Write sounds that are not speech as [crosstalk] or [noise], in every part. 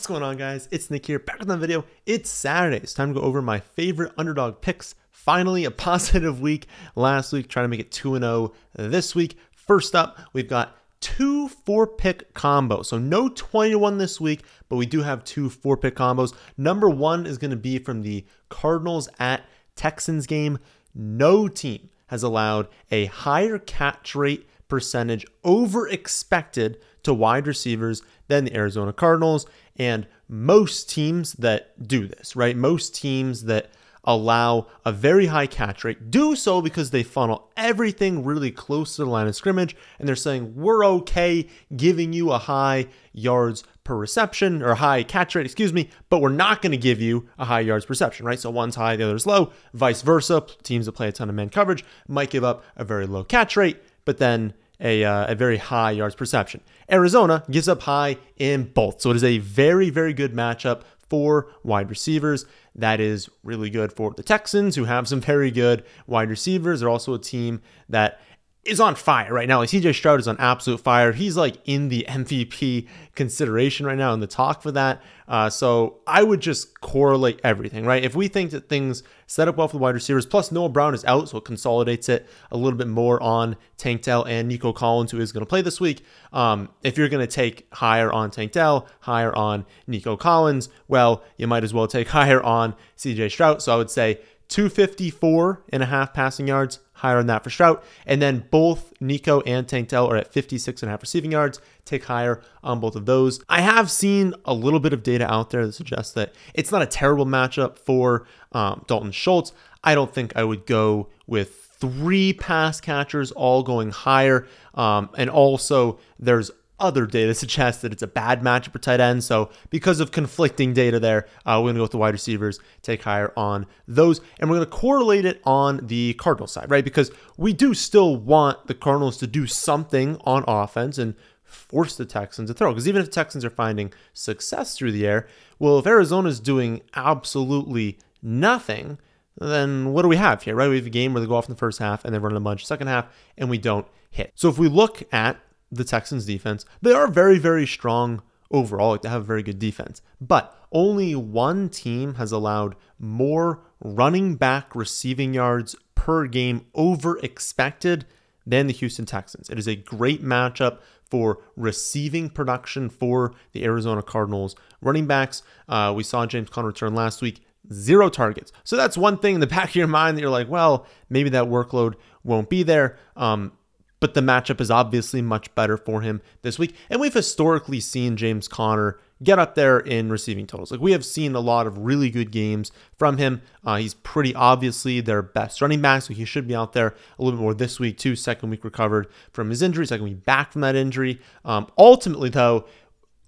What's going on, guys? It's Nick here, back with another video. It's Saturday. It's time to go over my favorite underdog picks. Finally, a [laughs] positive week last week, trying to make it 2 0 this week. First up, we've got two four pick combos. So no 20 to 1 this week, but we do have two four pick combos. Number one is going to be from the Cardinals at Texans game. No team has allowed a higher catch rate percentage over expected to wide receivers than the Arizona Cardinals. And most teams that do this, right? Most teams that allow a very high catch rate do so because they funnel everything really close to the line of scrimmage and they're saying we're okay giving you a high yards per reception or high catch rate, excuse me, but we're not going to give you a high yards per reception, right? So one's high, the other's low, vice versa. Teams that play a ton of man coverage might give up a very low catch rate, but then a, uh, a very high yards perception. Arizona gives up high in both. So it is a very, very good matchup for wide receivers. That is really good for the Texans, who have some very good wide receivers. They're also a team that is on fire right now. Like CJ Stroud is on absolute fire. He's like in the MVP consideration right now in the talk for that. Uh, so I would just correlate everything, right? If we think that things set up well for the wide receivers, plus Noah Brown is out, so it consolidates it a little bit more on Tank Dell and Nico Collins, who is going to play this week. Um, if you're going to take higher on Tank Dell, higher on Nico Collins, well, you might as well take [laughs] higher on CJ Stroud. So I would say 254 and a half passing yards, higher on that for Stroud. And then both Nico and Tank Dell are at 56 and a half receiving yards. Take higher on both of those. I have seen a little bit of data out there that suggests that it's not a terrible matchup for um, Dalton Schultz. I don't think I would go with three pass catchers all going higher. Um, and also, there's other data suggests that it's a bad matchup for tight ends. So because of conflicting data there, uh, we're going to go with the wide receivers, take higher on those, and we're going to correlate it on the Cardinals side, right? Because we do still want the Cardinals to do something on offense and force the Texans to throw. Because even if the Texans are finding success through the air, well, if Arizona's doing absolutely nothing, then what do we have here, right? We have a game where they go off in the first half and they run a bunch second half, and we don't hit. So if we look at the Texans defense. They are very, very strong overall. They have a very good defense. But only one team has allowed more running back receiving yards per game over expected than the Houston Texans. It is a great matchup for receiving production for the Arizona Cardinals. Running backs, uh, we saw James Conner return last week, zero targets. So that's one thing in the [laughs] back of your mind that you're like, well, maybe that workload won't be there. Um, but the matchup is obviously much better for him this week. And we've historically seen James Conner get up there in receiving totals. Like we have seen a lot of really good games from him. Uh, he's pretty obviously their best running back, so he should be out there a little bit more this week too. Second week recovered from his injury, second week back from that injury. Um, ultimately, though,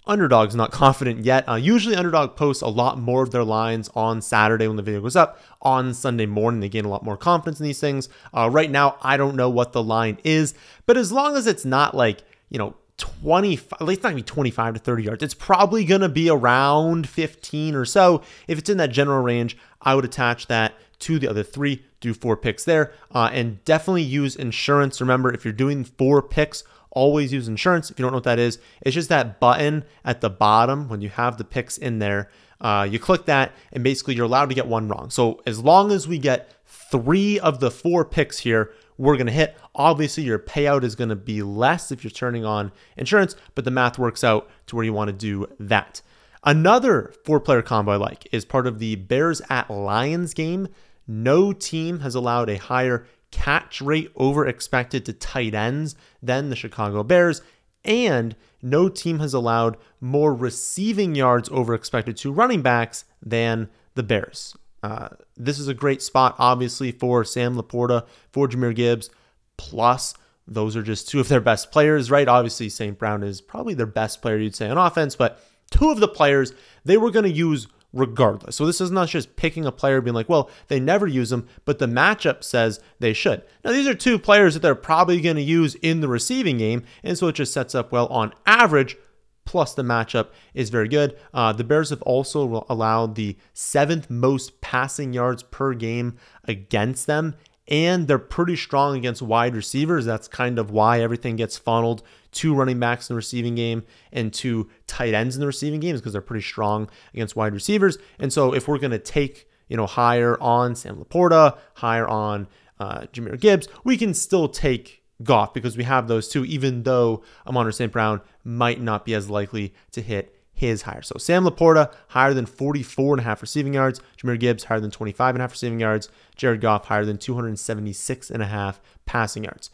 Underdog's not confident yet. Uh, usually, Underdog posts a lot more of their lines on Saturday when the video goes up. On Sunday morning, they gain a lot more confidence in these things. Uh, right now, I don't know what the line is, but as long as it's not like, you know, 25, at least not be 25 to 30 yards. It's probably gonna be around 15 or so. If it's in that general range, I would attach that to the other three, do four picks there, uh, and definitely use insurance. Remember, if you're doing four picks, always use insurance. If you don't know what that is, it's just that button at the bottom when you have the picks in there. Uh, you click that, and basically you're allowed to get one wrong. So as long as we get three of the four picks here, we're going to hit. Obviously, your payout is going to be less if you're turning on insurance, but the math works out to where you want to do that. Another four player combo I like is part of the Bears at Lions game. No team has allowed a higher catch rate over expected to tight ends than the Chicago Bears, and no team has allowed more receiving yards over expected to running backs than the Bears. Uh, this is a great spot, obviously, for Sam LaPorta, for Jahmyr Gibbs, plus those are just two of their best players, right? Obviously, St. Brown is probably their best player, you'd say, on offense, but two of the players they were going to use regardless. So this is not just picking a player being like, well, they never use them, but the matchup says they should. Now, these are two players that they're probably going to use in the receiving game, and so it just sets up well on average. Plus, the matchup is very good. Uh, the Bears have also allowed the seventh most passing yards per game against them and they're pretty strong against wide receivers. That's kind of why everything gets funneled to running backs in the receiving game and to tight ends in the receiving games because they're pretty strong against wide receivers. And so if we're going to take, you know, higher on Sam LaPorta, higher on uh, Jahmyr Gibbs, we can still take Goff because we have those two, even though Amon St. Brown might not be as likely to hit his higher. So Sam LaPorta higher than 44 and a half receiving yards, Jahmyr Gibbs higher than 25 and a half receiving yards, Jared Goff higher than 276 and a half passing yards.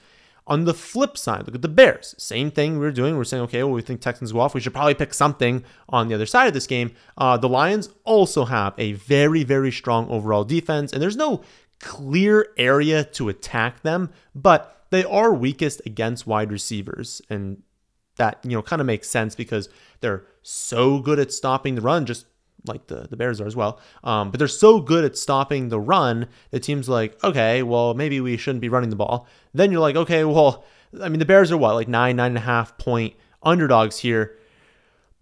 On the flip side, look at the Bears. Same thing we are doing. We're saying, okay, well, we think Texans go off. We should probably pick something on the other side of this game. Uh, the Lions also have a very, very strong overall defense, and there's no clear area to attack them, but they are weakest against wide receivers. And that, you know, kind of makes sense because they're so good at stopping the run, just like the, the Bears are as well. Um, but they're so good at stopping the run that teams like, okay, well, maybe we shouldn't be running the ball. Then you're like, okay, well, I mean, the Bears are what, like nine, nine and a half point underdogs here.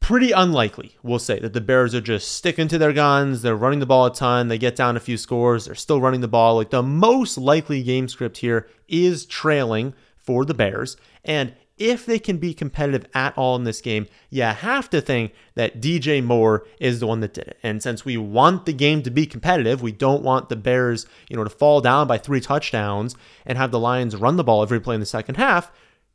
Pretty unlikely, we'll say, that the Bears are just sticking to their guns. They're running the ball a ton. They get down a few scores. They're still running the ball. Like the most likely game script here is trailing for the Bears. And if they can be competitive at all in this game, you have to think that DJ Moore is the one that did it. And since we want the game to be competitive, we don't want the Bears, you know, to fall down by three touchdowns and have the Lions run the ball every play in the second half.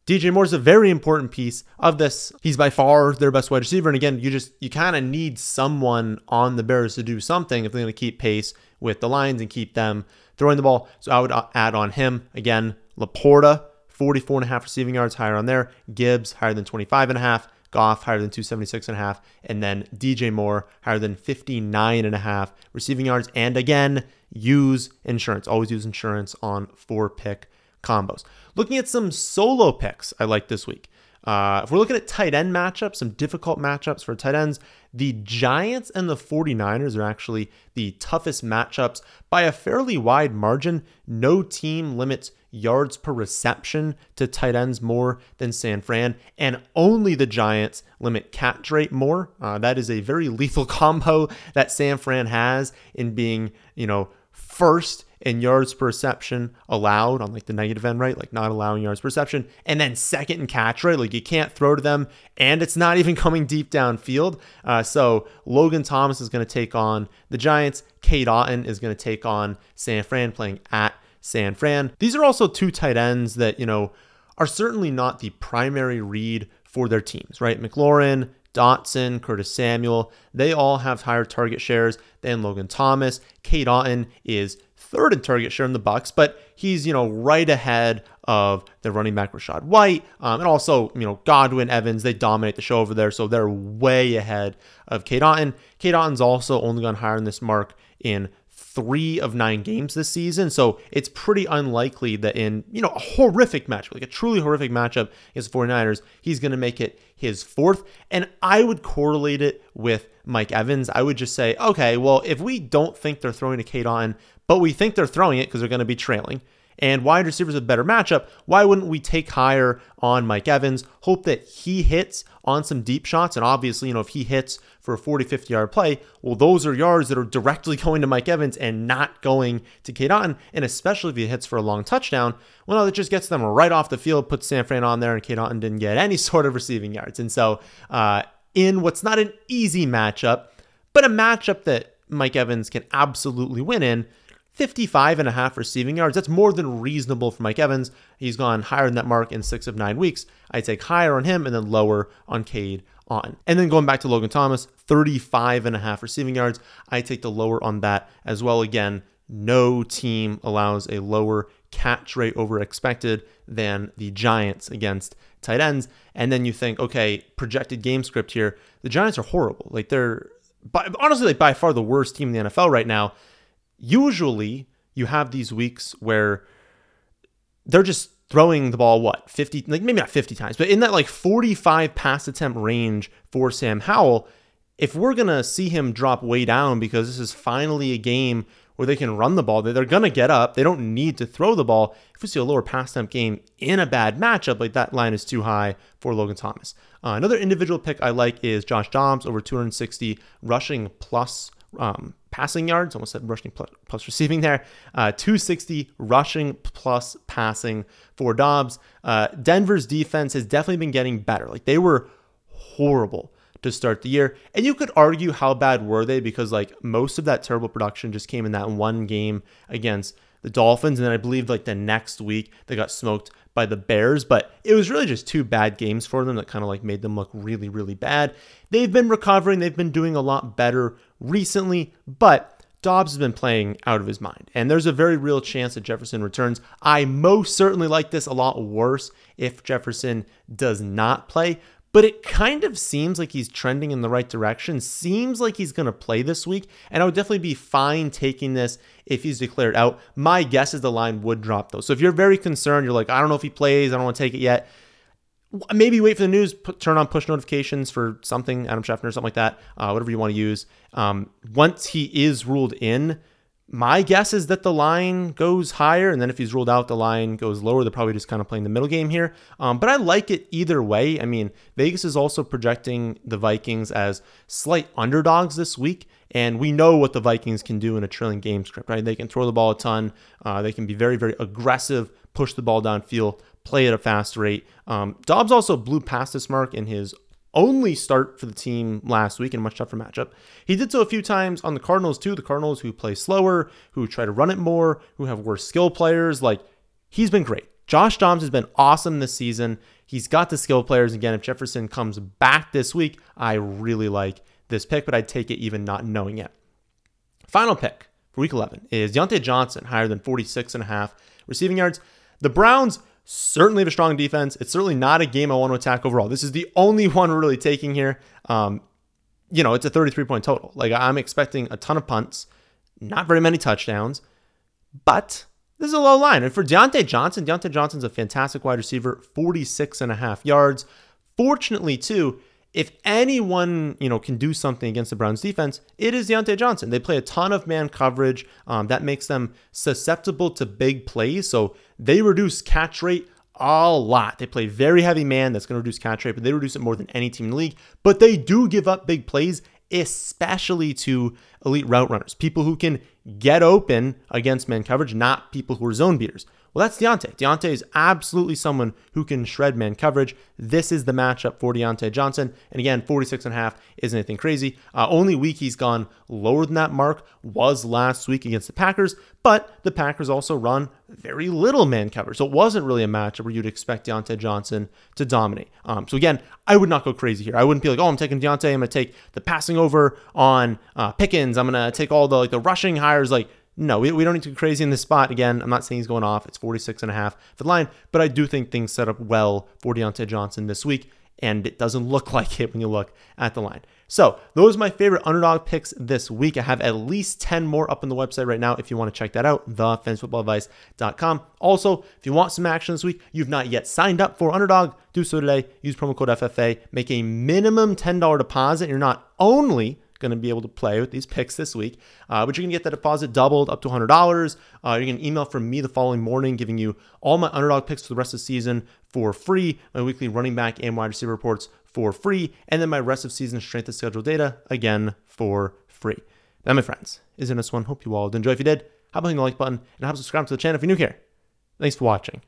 DJ Moore is a very important piece of this. He's by far their best wide receiver. And again, you just you kind of need someone on the Bears to do something if they're going to keep pace with the Lions and keep them throwing the ball. So I would uh, add on him again, LaPorta 44 and a half receiving yards higher on there. Gibbs higher than 25 and a half. Goff higher than 276 and a half. And then DJ Moore higher than 59 and a half receiving yards. And again, use insurance. Always use insurance on four pick combos. Looking at some solo picks I like this week. Uh, if we're looking at tight end matchups, some difficult matchups for tight ends, the Giants and the 49ers are actually the toughest matchups by a fairly wide margin. No team limits yards per reception to tight ends more than San Fran, and only the Giants limit catch rate more. Uh, that is a very lethal [laughs] combo that San Fran has in being, you know, first in yards per reception allowed on like the negative end, right? Like not allowing yards per reception. And then second in catch rate, like you can't throw to them and it's not even [laughs] coming deep downfield. Uh, so Logan Thomas is going to take on the Giants. Cade Otton is going to take on San Fran playing at San Fran. These are also two tight ends that, you know, are certainly not the primary read for their teams, right? McLaurin, Dotson, Curtis Samuel, they all have higher target shares than Logan Thomas. Cade Otton is third in target share in the Bucs, but he's you know right ahead of the running back Rachaad White, um, and also you know Godwin Evans. They dominate the show over there, so they're way ahead of Cade Otton. Cade Otton's also only gone higher than this mark in three of nine games this season. So it's pretty unlikely that in, you know, a horrific matchup, like a truly horrific matchup against the 49ers, he's going to make it his fourth. And I would correlate it with Mike Evans. I would just say, okay, well, if we don't think they're throwing a Cade Otton, but we think they're throwing it because they're going to be trailing, and wide receivers a better matchup, why wouldn't we take higher on Mike Evans? Hope that he hits on some deep shots. And obviously, you know, if he hits for a 40, 50 yard play, well, those are yards that are directly [laughs] going to Mike Evans and not going to Cade Otton. And especially if he hits for a long touchdown, well, no, that just gets them right off the field, puts San Fran on there, and Cade Otton didn't get any [laughs] sort of receiving yards. And so, uh, in what's not an easy matchup, but a matchup that Mike Evans can absolutely win in, 55 and a half receiving yards. That's more than reasonable for Mike Evans. He's gone higher than that mark in six of nine weeks. I take higher on him and then lower on Cade Otton. And then going back to Logan Thomas, 35 and a half receiving yards. I take the lower on that as well. Again, no team allows a lower catch rate over expected than the Giants against tight ends. And then you think, okay, projected game script here. The Giants are horrible. Like they're by, honestly like by far the worst team in the NFL right now usually you have these weeks where they're just throwing the ball what 50 like maybe not 50 times but in that like 45 pass attempt range for Sam Howell if we're going to see him drop way down because this is finally a game where they can run the ball they're going to get up they don't need to throw the ball if we see a lower pass attempt game in a bad matchup like that line is too high for Logan Thomas. Uh, another individual pick I like is Josh Dobbs over 260 rushing plus um, passing yards, almost said rushing plus, receiving there. Uh, 260 rushing plus passing for Dobbs. Uh, Denver's defense has definitely been getting better. Like they were horrible to start the year. And you could argue how bad were they because like most of that terrible production just came in that one game against the Dolphins and then I believe like the next week they got smoked by the Bears, but it was really just two bad games for them that kind of like made them look really really bad. They've been recovering, they've been doing a lot better recently, but Dobbs has been playing out of his mind, and there's a very real chance that Jefferson returns. I most certainly like this a lot worse if Jefferson does not play, but it kind of seems like he's trending in the right direction. Seems like he's going to play this week, and I would definitely be fine taking this if he's declared out. My guess is the line would drop though. So if you're very concerned, you're like, I don't know if he plays, I don't want to take it yet. Maybe wait for the news, put, turn on push notifications for something, Adam Schefter, or something like that, uh, whatever you want to use. Um, once he is ruled in, my guess is that the line goes higher, and then if he's ruled out, the line goes lower. They're probably just kind of playing the middle game here. Um, but I like it either way. I mean, Vegas is also projecting the Vikings as slight underdogs this week, and we know what the Vikings can do in a trailing game script, right? They can throw the ball a ton, uh, they can be very, very aggressive, push the ball downfield, play at a fast rate. Um, Dobbs also blew past this mark in his only start for the team last week in a much tougher matchup. He did so a few times on the Cardinals too. The Cardinals who play slower, who try to run it more, who have worse skill players. Like he's been great. Josh Dobbs has been awesome this season. He's got the skill players. Again, if Jefferson comes back this week, I really like this pick, but I'd take it even not knowing it. Final pick for week 11 is Diontae Johnson, higher than 46 and a half receiving yards. The Browns certainly have a strong defense. It's certainly not a game I want to attack overall. This is the only [laughs] one really taking here. Um, you know, it's a 33 point total. Like I'm expecting a ton of punts, not very many touchdowns, but this is a low line. And for Diontae Johnson, Diontae Johnson's a fantastic wide receiver, 46 and a half yards. Fortunately, too, if anyone you know can do something against the Browns defense, it is Diontae Johnson. They play a ton of man coverage. Um, that makes them susceptible to big plays. So they reduce catch rate a lot. They play very heavy man. That's going to reduce catch rate, but they reduce it more than any team in the league. But they do give up big plays, especially to elite route runners, people who can get open against man coverage, not people who are zone beaters. Well, that's Diontae. Diontae is absolutely someone who can shred man coverage. This is the matchup for Diontae Johnson. And again, 46 and a half isn't anything crazy. Uh, only week he's gone lower than that mark was last week against the Packers, but the Packers also run very little man coverage. So it wasn't really a matchup where you'd expect Diontae Johnson to dominate. Um, so again, I would not go crazy here. I wouldn't be like, oh, I'm taking Diontae. I'm going to take the passing over on uh, Pickens. I'm going to take all the like the rushing hires. Like no, we, we don't need to go crazy in this spot. Again, I'm not saying he's going off. It's 46 and a half for the line, but I do think things set up well for Diontae Johnson this week, and it doesn't look [laughs] like it when you look at the line. So those are my favorite underdog picks this week. I have at least 10 more up on the website right now if you want to check that out, thefantasyfootballadvice.com. Also, if you want some action this week, you've not yet signed up for Underdog, do so today. Use promo code FFA, make a minimum $10 deposit. You're not only going to be able to play with these picks this week. Uh, but you're going to get the deposit doubled up to $100. Uh, you're going to email from me the following morning, giving you all my underdog picks for the rest of the season for free, my weekly running back and wide receiver reports for free, and then my rest of season strength of schedule data again for free. That, my friends, is in this one. Hope you all did enjoy. If you did, about hitting the like button and about subscribe to the channel if you're new here. Thanks for watching.